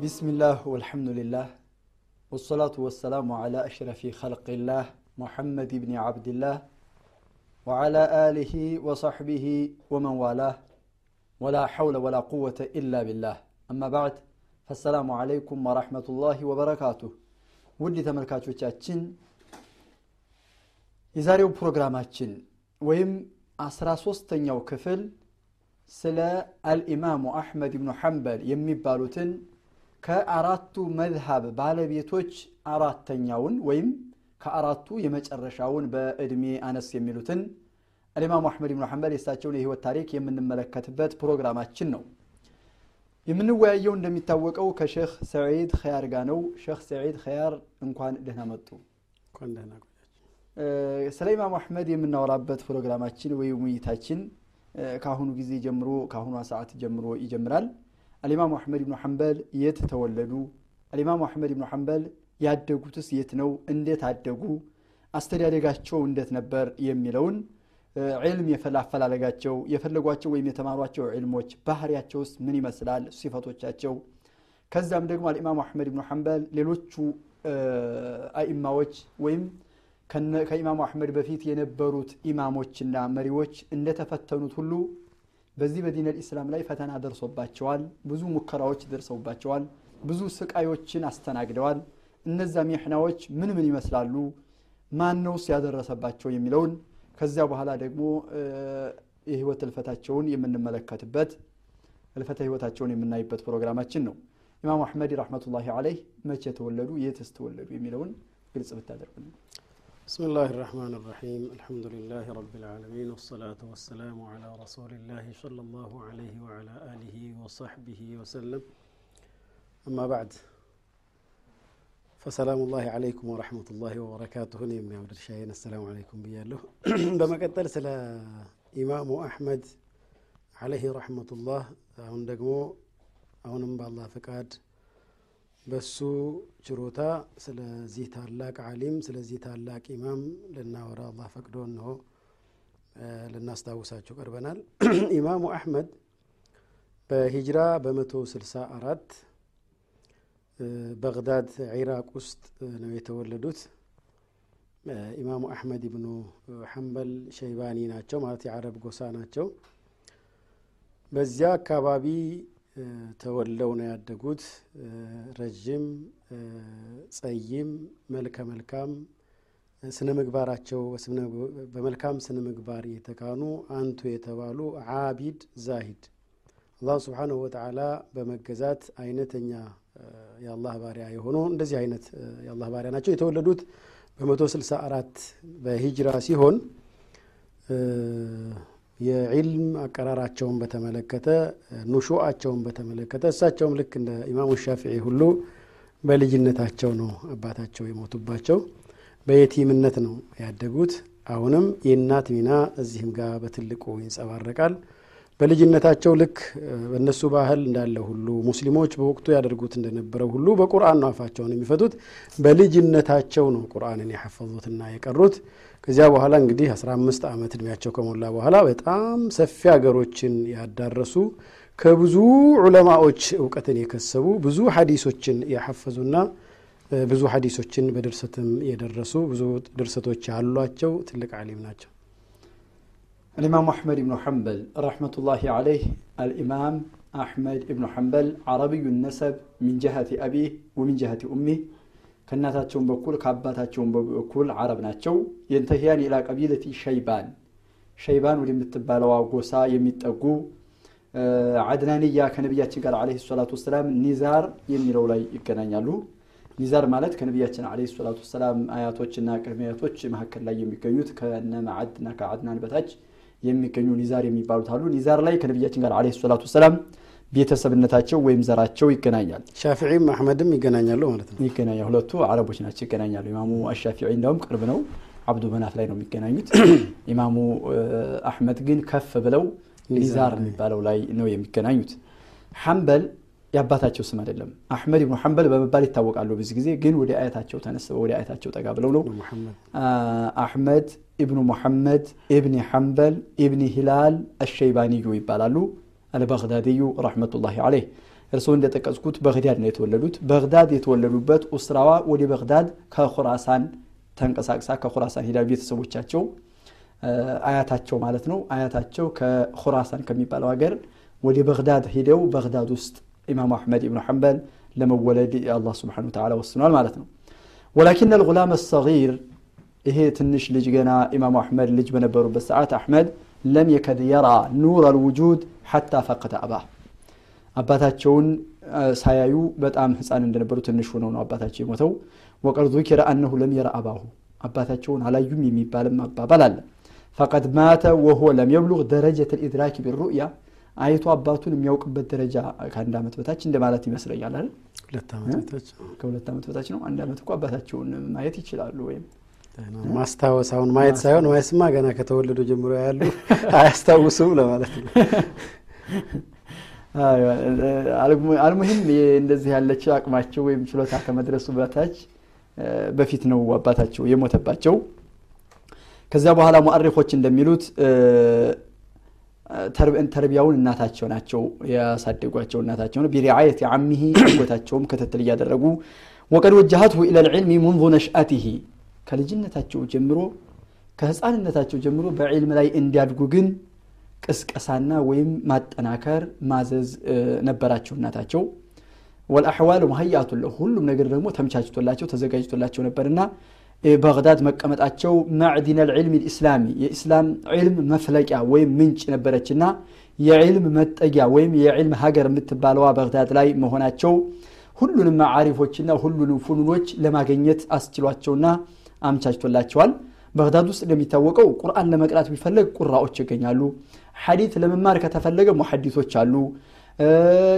بسم الله والحمد لله والصلاة والسلام على أشرف خلق الله محمد بن عبد الله وعلى آله وصحبه ومن والاه ولا حول ولا قوة إلا بالله أما بعد فالسلام عليكم ورحمة الله وبركاته ودي ተመልካቾቻችን የዛሬው ፕሮግራማችን ወይም አስራ ሶስተኛው ክፍል ስለ አልኢማሙ አሕመድ ብኑ ሐንበል የሚባሉትን ከአራቱ መዝሃብ ባለቤቶች አራተኛውን ወይም ከአራቱ የመጨረሻውን በእድሜ አነስ የሚሉትን አልኢማሙ አሕመድ ብኑ ሐንበል የእሳቸውን የህይወት ታሪክ የምንመለከትበት ፕሮግራማችን ነው። የምንወያየው እንደሚታወቀው ከሼክ ሰዒድ ኸያር ጋር ነው። ሼክ ሰዒድ ኸያር እንኳን ደህና መጡ። ስለ ኢማሙ አሕመድ የምናወራበት ፕሮግራማችን ወይም ውይይታችን ከአሁኑ ጊዜ ጀምሮ ከአሁኗ ሰዓት ጀምሮ ይጀምራል አልኢማሙ አሕመድ ብኑ ሐንበል የት ተወለዱ? አልኢማሙ አሕመድ ብኑ ሐንበል ያደጉትስ የት ነው? እንዴት አደጉ? አስተዳደጋቸው እንዴት ነበር? የሚለውን ዕልም አፈላለጋቸው የፈለጓቸው ወይም የተማሯቸው ዕልሞች ባህሪያቸውስ ምን ይመስላል? ሲፈቶቻቸው። ከዛም ደግሞ አልኢማሙ አሕመድ ብኑ ሐንበል ሌሎቹ አኢማዎች ወይም ከኢማሙ አሕመድ በፊት የነበሩት ኢማሞችና መሪዎች እንደተፈተኑት ሁሉ በዚህ በዲን ልእስላም ላይ ፈተና ደርሶባቸዋል። ብዙ ሙከራዎች ደርሰውባቸዋል። ብዙ ስቃዮችን አስተናግደዋል። እነዛ ሚሕናዎች ምን ምን ይመስላሉ? ማን ነውስ ያደረሰባቸው የሚለውን ከዚያ በኋላ ደግሞ የህይወት እልፈታቸውን የምንመለከትበት እልፈተ ህይወታቸውን የምናይበት ፕሮግራማችን ነው። ኢማሙ አሕመድ ረሕመቱላሂ አለይህ መቼ ተወለዱ? የትስ ተወለዱ? የሚለውን ግልጽ ብታደርጉልን بسم الله الرحمن الرحيم. الحمد لله رب العالمين والصلاة والسلام على رسول الله صلى الله عليه وعلى آله وصحبه وسلم. أما بعد فسلام الله عليكم ورحمة الله وبركاته. نيم يا ولد شاهين السلام عليكم بيالله. بما قتل سلا إمام أحمد عليه رحمة الله. أهون دقمو أهون بالله فقاد. በሱ ችሮታ ስለዚህ ታላቅ አሊም ስለዚህ ታላቅ ኢማም ልናወራ አላህ ፈቅዶ እንሆ ልናስታውሳቸው ቀርበናል። ኢማሙ አሕመድ በሂጅራ በመቶ ስልሳ አራት በግዳድ ዒራቅ ውስጥ ነው የተወለዱት። ኢማሙ አሕመድ ብኑ ሐንበል ሸይባኒ ናቸው ማለት የአረብ ጎሳ ናቸው። በዚያ አካባቢ ተወለው ነው ያደጉት። ረዥም ጸይም መልከ መልካም ስነ ምግባራቸው በመልካም ስነ ምግባር የተካኑ አንቱ የተባሉ ዓቢድ ዛሂድ። አላሁ ስብሓንሁ ወተዓላ በመገዛት አይነተኛ የአላህ ባሪያ የሆኑ እንደዚህ አይነት የአላህ ባሪያ ናቸው። የተወለዱት በመቶ ስልሳ አራት በሂጅራ ሲሆን የዒልም አቀራራቸውን በተመለከተ ኑሹአቸውን በተመለከተ እሳቸውም ልክ እንደ ኢማሙ ሻፊዒ ሁሉ በልጅነታቸው ነው አባታቸው የሞቱባቸው። በየቲምነት ነው ያደጉት። አሁንም የእናት ሚና እዚህም ጋር በትልቁ ይንጸባረቃል በልጅነታቸው ልክ በእነሱ ባህል እንዳለ ሁሉ ሙስሊሞች በወቅቱ ያደርጉት እንደነበረው ሁሉ በቁርአን ነው አፋቸውን የሚፈቱት። በልጅነታቸው ነው ቁርአንን የሐፈዙትና የቀሩት። ከዚያ በኋላ እንግዲህ 15 ዓመት እድሜያቸው ከሞላ በኋላ በጣም ሰፊ ሀገሮችን ያዳረሱ ከብዙ ዑለማዎች እውቀትን የከሰቡ ብዙ ሀዲሶችን ያሐፈዙና ብዙ ሀዲሶችን በድርሰትም የደረሱ ብዙ ድርሰቶች ያሏቸው ትልቅ አሊም ናቸው الإمام أحمد بن حنبل رحمة الله عليه الإمام أحمد بن حنبل عربي النسب من جهة أبيه ومن جهة أمه ከእናታቸውን በኩል ከአባታቸውን በኩል አረብ ናቸው የንተህያን ኢላ ቀቢለቲ ሸይባን ሸይባን ወደምትባለዋ ጎሳ የሚጠጉ አድናንያ ከነቢያችን ጋር አለ ሰላቱ ወሰላም ኒዛር የሚለው ላይ ይገናኛሉ ኒዛር ማለት ከነቢያችን አለ ሰላቱ ወሰላም አያቶችና ቅድመ አያቶች መካከል ላይ የሚገኙት ከነ ማዓድና ከአድናን በታች የሚገኙ ኒዛር የሚባሉት አሉ። ኒዛር ላይ ከነቢያችን ጋር አለ ሰላቱ ወሰላም ቤተሰብነታቸው ወይም ዘራቸው ይገናኛል። ሻፊዒም አሕመድም ይገናኛሉ ማለት ነው። ይገናኛል። ሁለቱ አረቦች ናቸው ይገናኛሉ። ኢማሙ አሻፊዒ እንደውም ቅርብ ነው። አብዱ መናፍ ላይ ነው የሚገናኙት። ኢማሙ አሕመድ ግን ከፍ ብለው ኒዛር የሚባለው ላይ ነው የሚገናኙት። ሐንበል የአባታቸው ስም አይደለም። አሕመድ ብኑ ሐንበል በመባል ይታወቃሉ ብዙ ጊዜ ግን ወደ አያታቸው ተነስበው ወደ አያታቸው ጠጋ ብለው ነው። አሕመድ ኢብኑ ሙሐመድ ኢብኒ ሐንበል ኢብኒ ሂላል አሸይባንዩ ይባላሉ። አልበግዳድዩ ረሕመቱላሂ አለይህ እርስዎ እንደጠቀስኩት በግዳድ ነው የተወለዱት። በግዳድ የተወለዱበት ኡስራዋ ወደ በግዳድ ከኹራሳን ተንቀሳቅሳ ከኹራሳን ሂዳ ቤተሰቦቻቸው አያታቸው ማለት ነው። አያታቸው ከኹራሳን ከሚባለው ሀገር ወደ በግዳድ ሂደው በግዳድ ውስጥ ኢማሙ አሕመድ ኢብኑ ሐንበል ለመወለድ አላህ ስብሓነሁ ወተዓላ ወስኗል ማለት ነው። ወላኪን አልጉላም አሰጊር ይሄ ትንሽ ልጅ ገና ኢማሙ አሕመድ ልጅ በነበሩበት ሰዓት አሕመድ ለም የከድ የራ ኑር አልውጁድ ሐታ ፈቅደ አባህ አባታቸውን ሳያዩ በጣም ህፃን እንደነበሩ ትንሽ ሆነው ነው አባታቸው የሞተው። ወቀድ ዙኪረ አነሁ ለም የረ አባሁ አባታቸውን አላዩም የሚባልም አባባል አለ። ፈቀድ ማተ ወሆ ለም የብሉግ ደረጀት ልኢድራክ ቢሩእያ አይቶ አባቱን የሚያውቅበት ደረጃ ከአንድ ዓመት በታች እንደማለት ይመስለኛል አይደል? ከሁለት ዓመት በታች ነው። አንድ ዓመት እኮ አባታቸውን ማየት ይችላሉ ወይም ማስታወስ አሁን ማየት ሳይሆን ማየትማ ገና ከተወለዱ ጀምሮ ያሉ አያስታውሱም ለማለት ነው። አልሙሂም እንደዚህ ያለች አቅማቸው ወይም ችሎታ ከመድረሱ በታች በፊት ነው አባታቸው የሞተባቸው። ከዚያ በኋላ ሙአሪኮች እንደሚሉት ተርቢያውን እናታቸው ናቸው ያሳደጓቸው እናታቸው ቢሪዓየት ዓሚሂ አጎታቸውም ክትትል እያደረጉ ወቀድ ወጀሃትሁ ኢለል ዒልሚ ሙንዙ ነሽአቲሂ ከልጅነታቸው ጀምሮ ከህፃንነታቸው ጀምሮ በዒልም ላይ እንዲያድጉ ግን ቅስቀሳና ወይም ማጠናከር ማዘዝ ነበራቸው እናታቸው። ወልአሕዋል ሙሀያቱ ሁሉም ነገር ደግሞ ተመቻችቶላቸው ተዘጋጅቶላቸው ነበርና በግዳድ መቀመጣቸው ማዕዲን አልዕልም ልእስላሚ የኢስላም ዕልም መፍለቂያ ወይም ምንጭ ነበረችና የዕልም መጠጊያ ወይም የዕልም ሀገር የምትባለዋ በግዳድ ላይ መሆናቸው ሁሉንም ማዓሪፎችና ሁሉንም ፉኑኖች ለማግኘት አስችሏቸውና አምቻችቶላቸዋል። በግዳድ ውስጥ እንደሚታወቀው ቁርአን ለመቅራት ቢፈለግ ቁራዎች ይገኛሉ። ሐዲት ለመማር ከተፈለገ ሙሐዲቶች አሉ።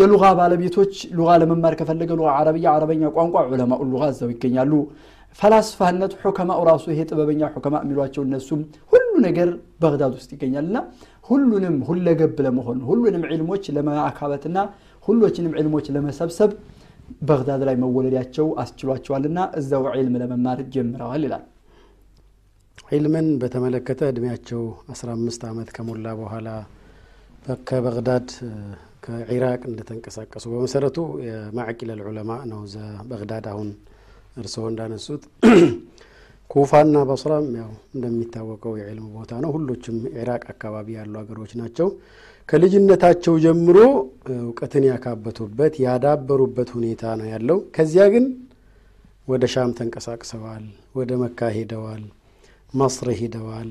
የሉጋ ባለቤቶች ሉጋ ለመማር ከፈለገ ሉጋ አረብያ አረበኛ ቋንቋ ዑለማኡ ሉጋ እዛው ይገኛሉ። ፈላስፋነት ሑከማኡ ራሱ ይሄ ጥበበኛ ሑከማ የሚሏቸው እነሱም ሁሉ ነገር በግዳድ ውስጥ ይገኛልና ሁሉንም ሁለገብ ለመሆን ሁሉንም ዕልሞች ለማካበትና ሁሎችንም ዕልሞች ለመሰብሰብ በግዳድ ላይ መወለዳቸው አስችሏቸዋልና እዛው ዕልም ለመማር ጀምረዋል ይላል። ዒልምን በተመለከተ እድሜያቸው 15 ዓመት ከሞላ በኋላ ከበግዳድ ከኢራቅ እንደተንቀሳቀሱ በመሰረቱ የማዕቂል አልዑለማ ነው በግዳድ አሁን እርስዎ እንዳነሱት ኩፋና በስራም ያው እንደሚታወቀው የዕልም ቦታ ነው። ሁሎችም ኢራቅ አካባቢ ያሉ ሀገሮች ናቸው። ከልጅነታቸው ጀምሮ እውቀትን ያካበቱበት ያዳበሩበት ሁኔታ ነው ያለው። ከዚያ ግን ወደ ሻም ተንቀሳቅሰዋል፣ ወደ መካ ሄደዋል፣ መስር ሄደዋል።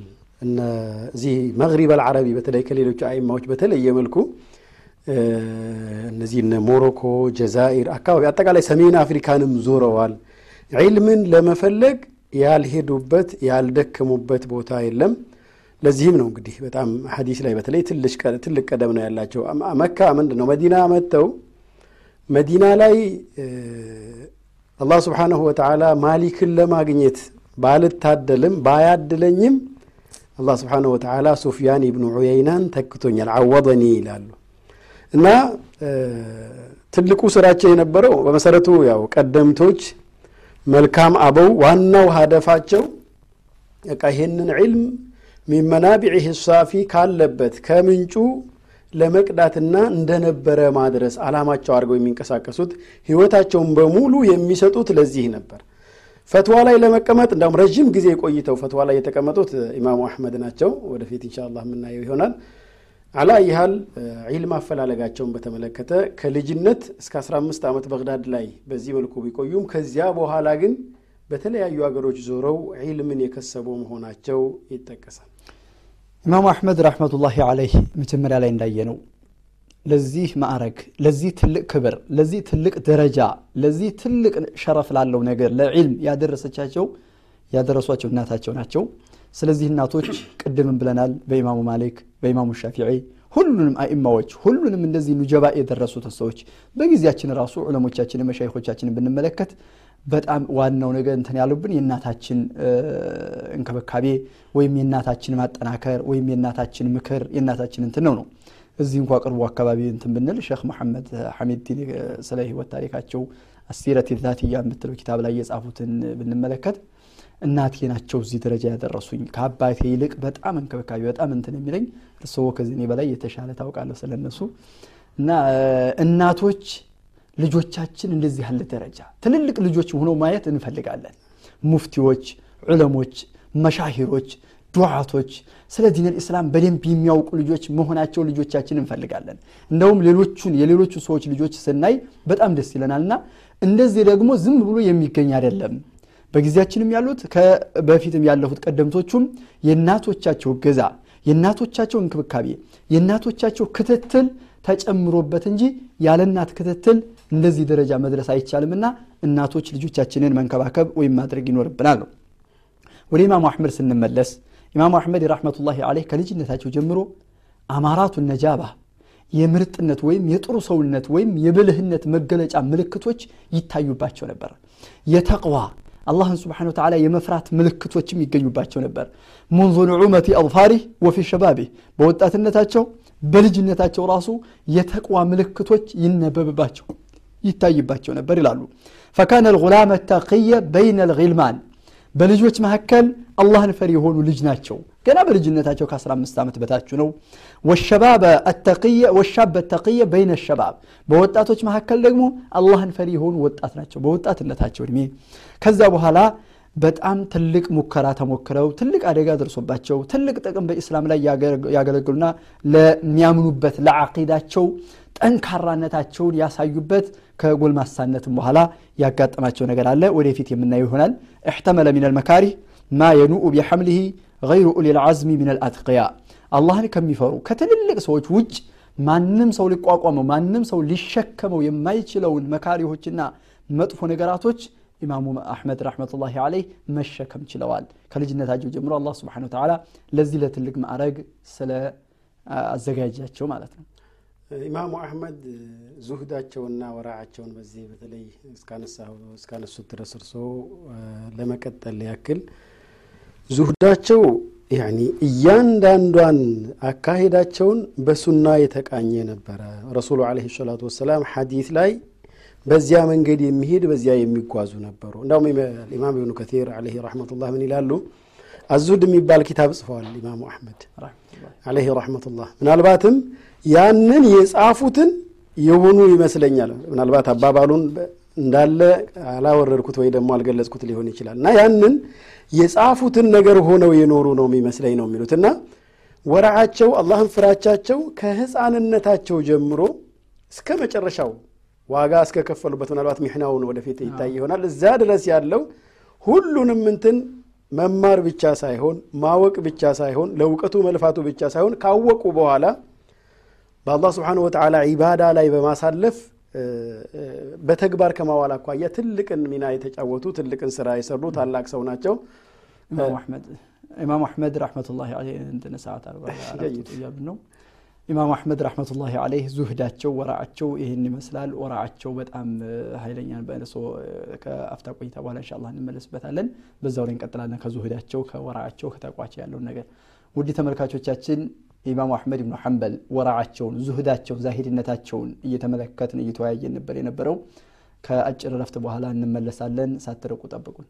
እዚህ መግሪብ አልዓረቢ በተለይ ከሌሎቹ አይማዎች በተለየ መልኩ እነዚህ እነ ሞሮኮ፣ ጀዛኢር አካባቢ አጠቃላይ ሰሜን አፍሪካንም ዞረዋል። ዒልምን ለመፈለግ ያልሄዱበት ያልደከሙበት ቦታ የለም። ለዚህም ነው እንግዲህ በጣም ሐዲስ ላይ በተለይ ትልቅ ቀደም ነው ያላቸው። መካ ምንድን ነው መዲና መጥተው መዲና ላይ አላህ ስብሓነሁ ወተዓላ ማሊክን ለማግኘት ባልታደልም ባያድለኝም አላህ ስብሓነሁ ወተዓላ ሱፍያን ኢብኑ ዑየይናን ተክቶኛል አወደኒ ይላሉ እና ትልቁ ስራቸው የነበረው በመሰረቱ ያው ቀደምቶች መልካም አበው ዋናው ሀደፋቸው በቃ ይሄንን ዒልም ሚን ሳፊ ካለበት ከምንጩ ለመቅዳትና እንደነበረ ማድረስ አላማቸው አድርገው የሚንቀሳቀሱት ህይወታቸውን በሙሉ የሚሰጡት ለዚህ ነበር። ፈትዋ ላይ ለመቀመጥ እንዳውም ረዥም ጊዜ ቆይተው ፈትዋ ላይ የተቀመጡት ኢማሙ አሕመድ ናቸው። ወደፊት ኢንሻአላህ የምናየው ይሆናል። አላ ይሃል ዒልም አፈላለጋቸውን በተመለከተ ከልጅነት እስከ 15 ዓመት በግዳድ ላይ በዚህ መልኩ ቢቆዩም ከዚያ በኋላ ግን በተለያዩ ሀገሮች ዞረው ዒልምን የከሰቡ መሆናቸው ይጠቀሳል። ኢማሙ አሕመድ ረሕመቱላሂ ዓለይህ መጀመሪያ ላይ እንዳየ ነው ለዚህ ማዕረግ፣ ለዚህ ትልቅ ክብር፣ ለዚህ ትልቅ ደረጃ፣ ለዚህ ትልቅ ሸረፍ ላለው ነገር ለዒልም ያደረሰቻቸው ያደረሷቸው እናታቸው ናቸው። ስለዚህ እናቶች ቅድምም ብለናል፣ በኢማሙ ማሊክ፣ በኢማሙ ሻፊዒ ሁሉንም አኢማዎች ሁሉንም እንደዚህ ኑጀባ የደረሱት ሰዎች በጊዜያችን ራሱ ዑለሞቻችንን መሻይኮቻችንን ብንመለከት በጣም ዋናው ነገር እንትን ያሉብን የእናታችን እንክብካቤ ወይም የእናታችን ማጠናከር ወይም የእናታችን ምክር የእናታችን እንትን ነው ነው። እዚህ እንኳ ቅርቡ አካባቢ እንትን ብንል ሼክ መሐመድ ሐሚድዲን ስለ ህይወት ታሪካቸው አሲረት ዛትያ የምትለው ኪታብ ላይ የጻፉትን ብንመለከት እናቴ ናቸው እዚህ ደረጃ ያደረሱኝ። ከአባቴ ይልቅ በጣም እንክብካቤ በጣም እንትን የሚለኝ እርስዎ ከዚህ በላይ የተሻለ ታውቃለሁ ስለነሱ እና እናቶች ልጆቻችን እንደዚህ ያለ ደረጃ ትልልቅ ልጆች ሆነው ማየት እንፈልጋለን። ሙፍቲዎች ዑለሞች መሻሂሮች ዱዓቶች። ስለ ዲን ልእስላም በደንብ የሚያውቁ ልጆች መሆናቸው ልጆቻችን እንፈልጋለን። እንደውም ሌሎቹን የሌሎቹ ሰዎች ልጆች ስናይ በጣም ደስ ይለናልና እንደዚህ ደግሞ ዝም ብሎ የሚገኝ አይደለም በጊዜያችንም ያሉት በፊትም ያለፉት ቀደምቶቹም የእናቶቻቸው ገዛ የእናቶቻቸው እንክብካቤ የእናቶቻቸው ክትትል ተጨምሮበት እንጂ ያለ እናት ክትትል እንደዚህ ደረጃ መድረስ አይቻልምና እናቶች ልጆቻችንን መንከባከብ ወይም ማድረግ ይኖርብናል። ወደ ኢማሙ አሕመድ ስንመለስ ኢማሙ አሕመድ ረሕመቱላሂ አለይህ ከልጅነታቸው ጀምሮ አማራቱ ነጃባ የምርጥነት ወይም የጥሩ ሰውነት ወይም የብልህነት መገለጫ ምልክቶች ይታዩባቸው ነበር። የተቅዋ አላህን ስብሓን ወተዓላ የመፍራት ምልክቶችም ይገኙባቸው ነበር ሙንዙ ንዑመቲ አظፋሪህ ወፊ ሸባቢህ በወጣትነታቸው በልጅነታቸው ራሱ የተቅዋ ምልክቶች ይነበብባቸው ይታይባቸው ነበር ይላሉ ፈካነ ልጉላም ተቅየ በይነ ልልማን በልጆች መካከል አላህን ፈሪ የሆኑ ልጅ ናቸው። ገና በልጅነታቸው ከ15 ዓመት በታችሁ ነው። ወሸባበ ወሻበ ተቅየ በይነ ሸባብ። በወጣቶች መካከል ደግሞ አላህን ፈሪ የሆኑ ወጣት ናቸው። በወጣትነታቸው እድሜ። ከዛ በኋላ በጣም ትልቅ ሙከራ ተሞክረው ትልቅ አደጋ ደርሶባቸው ትልቅ ጥቅም በኢስላም ላይ ያገለግሉና ለሚያምኑበት ለዓቂዳቸው ጠንካራነታቸውን ያሳዩበት ከጎልማሳነትም በኋላ ያጋጠማቸው ነገር አለ። ወደፊት የምናየው ይሆናል። እሕተመለ ምን ልመካሪህ ማ የኑኡ ቢሐምልህ ገይሩ ኡሊ ልዓዝሚ ልአትቅያ አላህን ከሚፈሩ ከትልልቅ ሰዎች ውጭ ማንም ሰው ሊቋቋመው ማንም ሰው ሊሸከመው የማይችለውን መካሪዎችና መጥፎ ነገራቶች ኢማሙ አሕመድ ረሕመቱላሂ አለይህ መሸከም ችለዋል። ከልጅነታቸው ጀምሮ አላህ ስብሓን ወተዓላ ለዚህ ለትልቅ ማዕረግ ስለ አዘጋጃቸው ማለት ነው። ኢማሙ አሕመድ ዙህዳቸውና ወራዓቸውን በዚህ በተለይ እስካነሱት ድረስ እርሶ ለመቀጠል ያክል ዙህዳቸው ያኒ እያንዳንዷን አካሄዳቸውን በሱና የተቃኘ ነበረ። ረሱሉ አለህ ሰላቱ ወሰላም ሐዲት ላይ በዚያ መንገድ የሚሄድ በዚያ የሚጓዙ ነበሩ። እንዳውም ኢማም ኢብኑ ከቲር አለህ ረሕመቱላህ ምን ይላሉ? አዙህድ የሚባል ኪታብ ጽፈዋል ኢማሙ አሕመድ አለህ ረሕመቱላህ። ምናልባትም ያንን የጻፉትን የሆኑ ይመስለኛል። ምናልባት አባባሉን እንዳለ አላወረድኩት ወይ ደግሞ አልገለጽኩት ሊሆን ይችላል። እና ያንን የጻፉትን ነገር ሆነው የኖሩ ነው የሚመስለኝ ነው የሚሉት። እና ወረዓቸው አላህን ፍራቻቸው ከህፃንነታቸው ጀምሮ እስከ መጨረሻው ዋጋ እስከከፈሉበት ምናልባት ሚሕናውን ወደፊት ይታይ ይሆናል። እዛ ድረስ ያለው ሁሉንም እንትን መማር ብቻ ሳይሆን ማወቅ ብቻ ሳይሆን ለእውቀቱ መልፋቱ ብቻ ሳይሆን ካወቁ በኋላ በአላህ ስብሓን ወተዓላ ዒባዳ ላይ በማሳለፍ በተግባር ከማዋል አኳያ ትልቅን ሚና የተጫወቱ ትልቅን ስራ የሰሩ ታላቅ ሰው ናቸው። ኢማሙ አሕመድ ረሕመቱላሂ ዐለይህ እንትን ሰዓት ነው ኢማሙ አሕመድ ረሕመቱላሂ ዐለይህ ዙህዳቸው ወራዓቸው ይህን ይመስላል። ወራዓቸው በጣም ኃይለኛ በእነሶ ከአፍታ ቆይታ በኋላ እንሻላ እንመለስበታለን። በዛው ላይ እንቀጥላለን። ከዙህዳቸው ከወራዓቸው ከተቋቸው ያለውን ነገር። ውድ ተመልካቾቻችን ኢማሙ አሕመድ ብኑ ሐንበል ወራዓቸውን ዙህዳቸውን ዛሂድነታቸውን እየተመለከትን እየተወያየን ነበር የነበረው። ከአጭር ረፍት በኋላ እንመለሳለን። ሳትርቁ ጠብቁን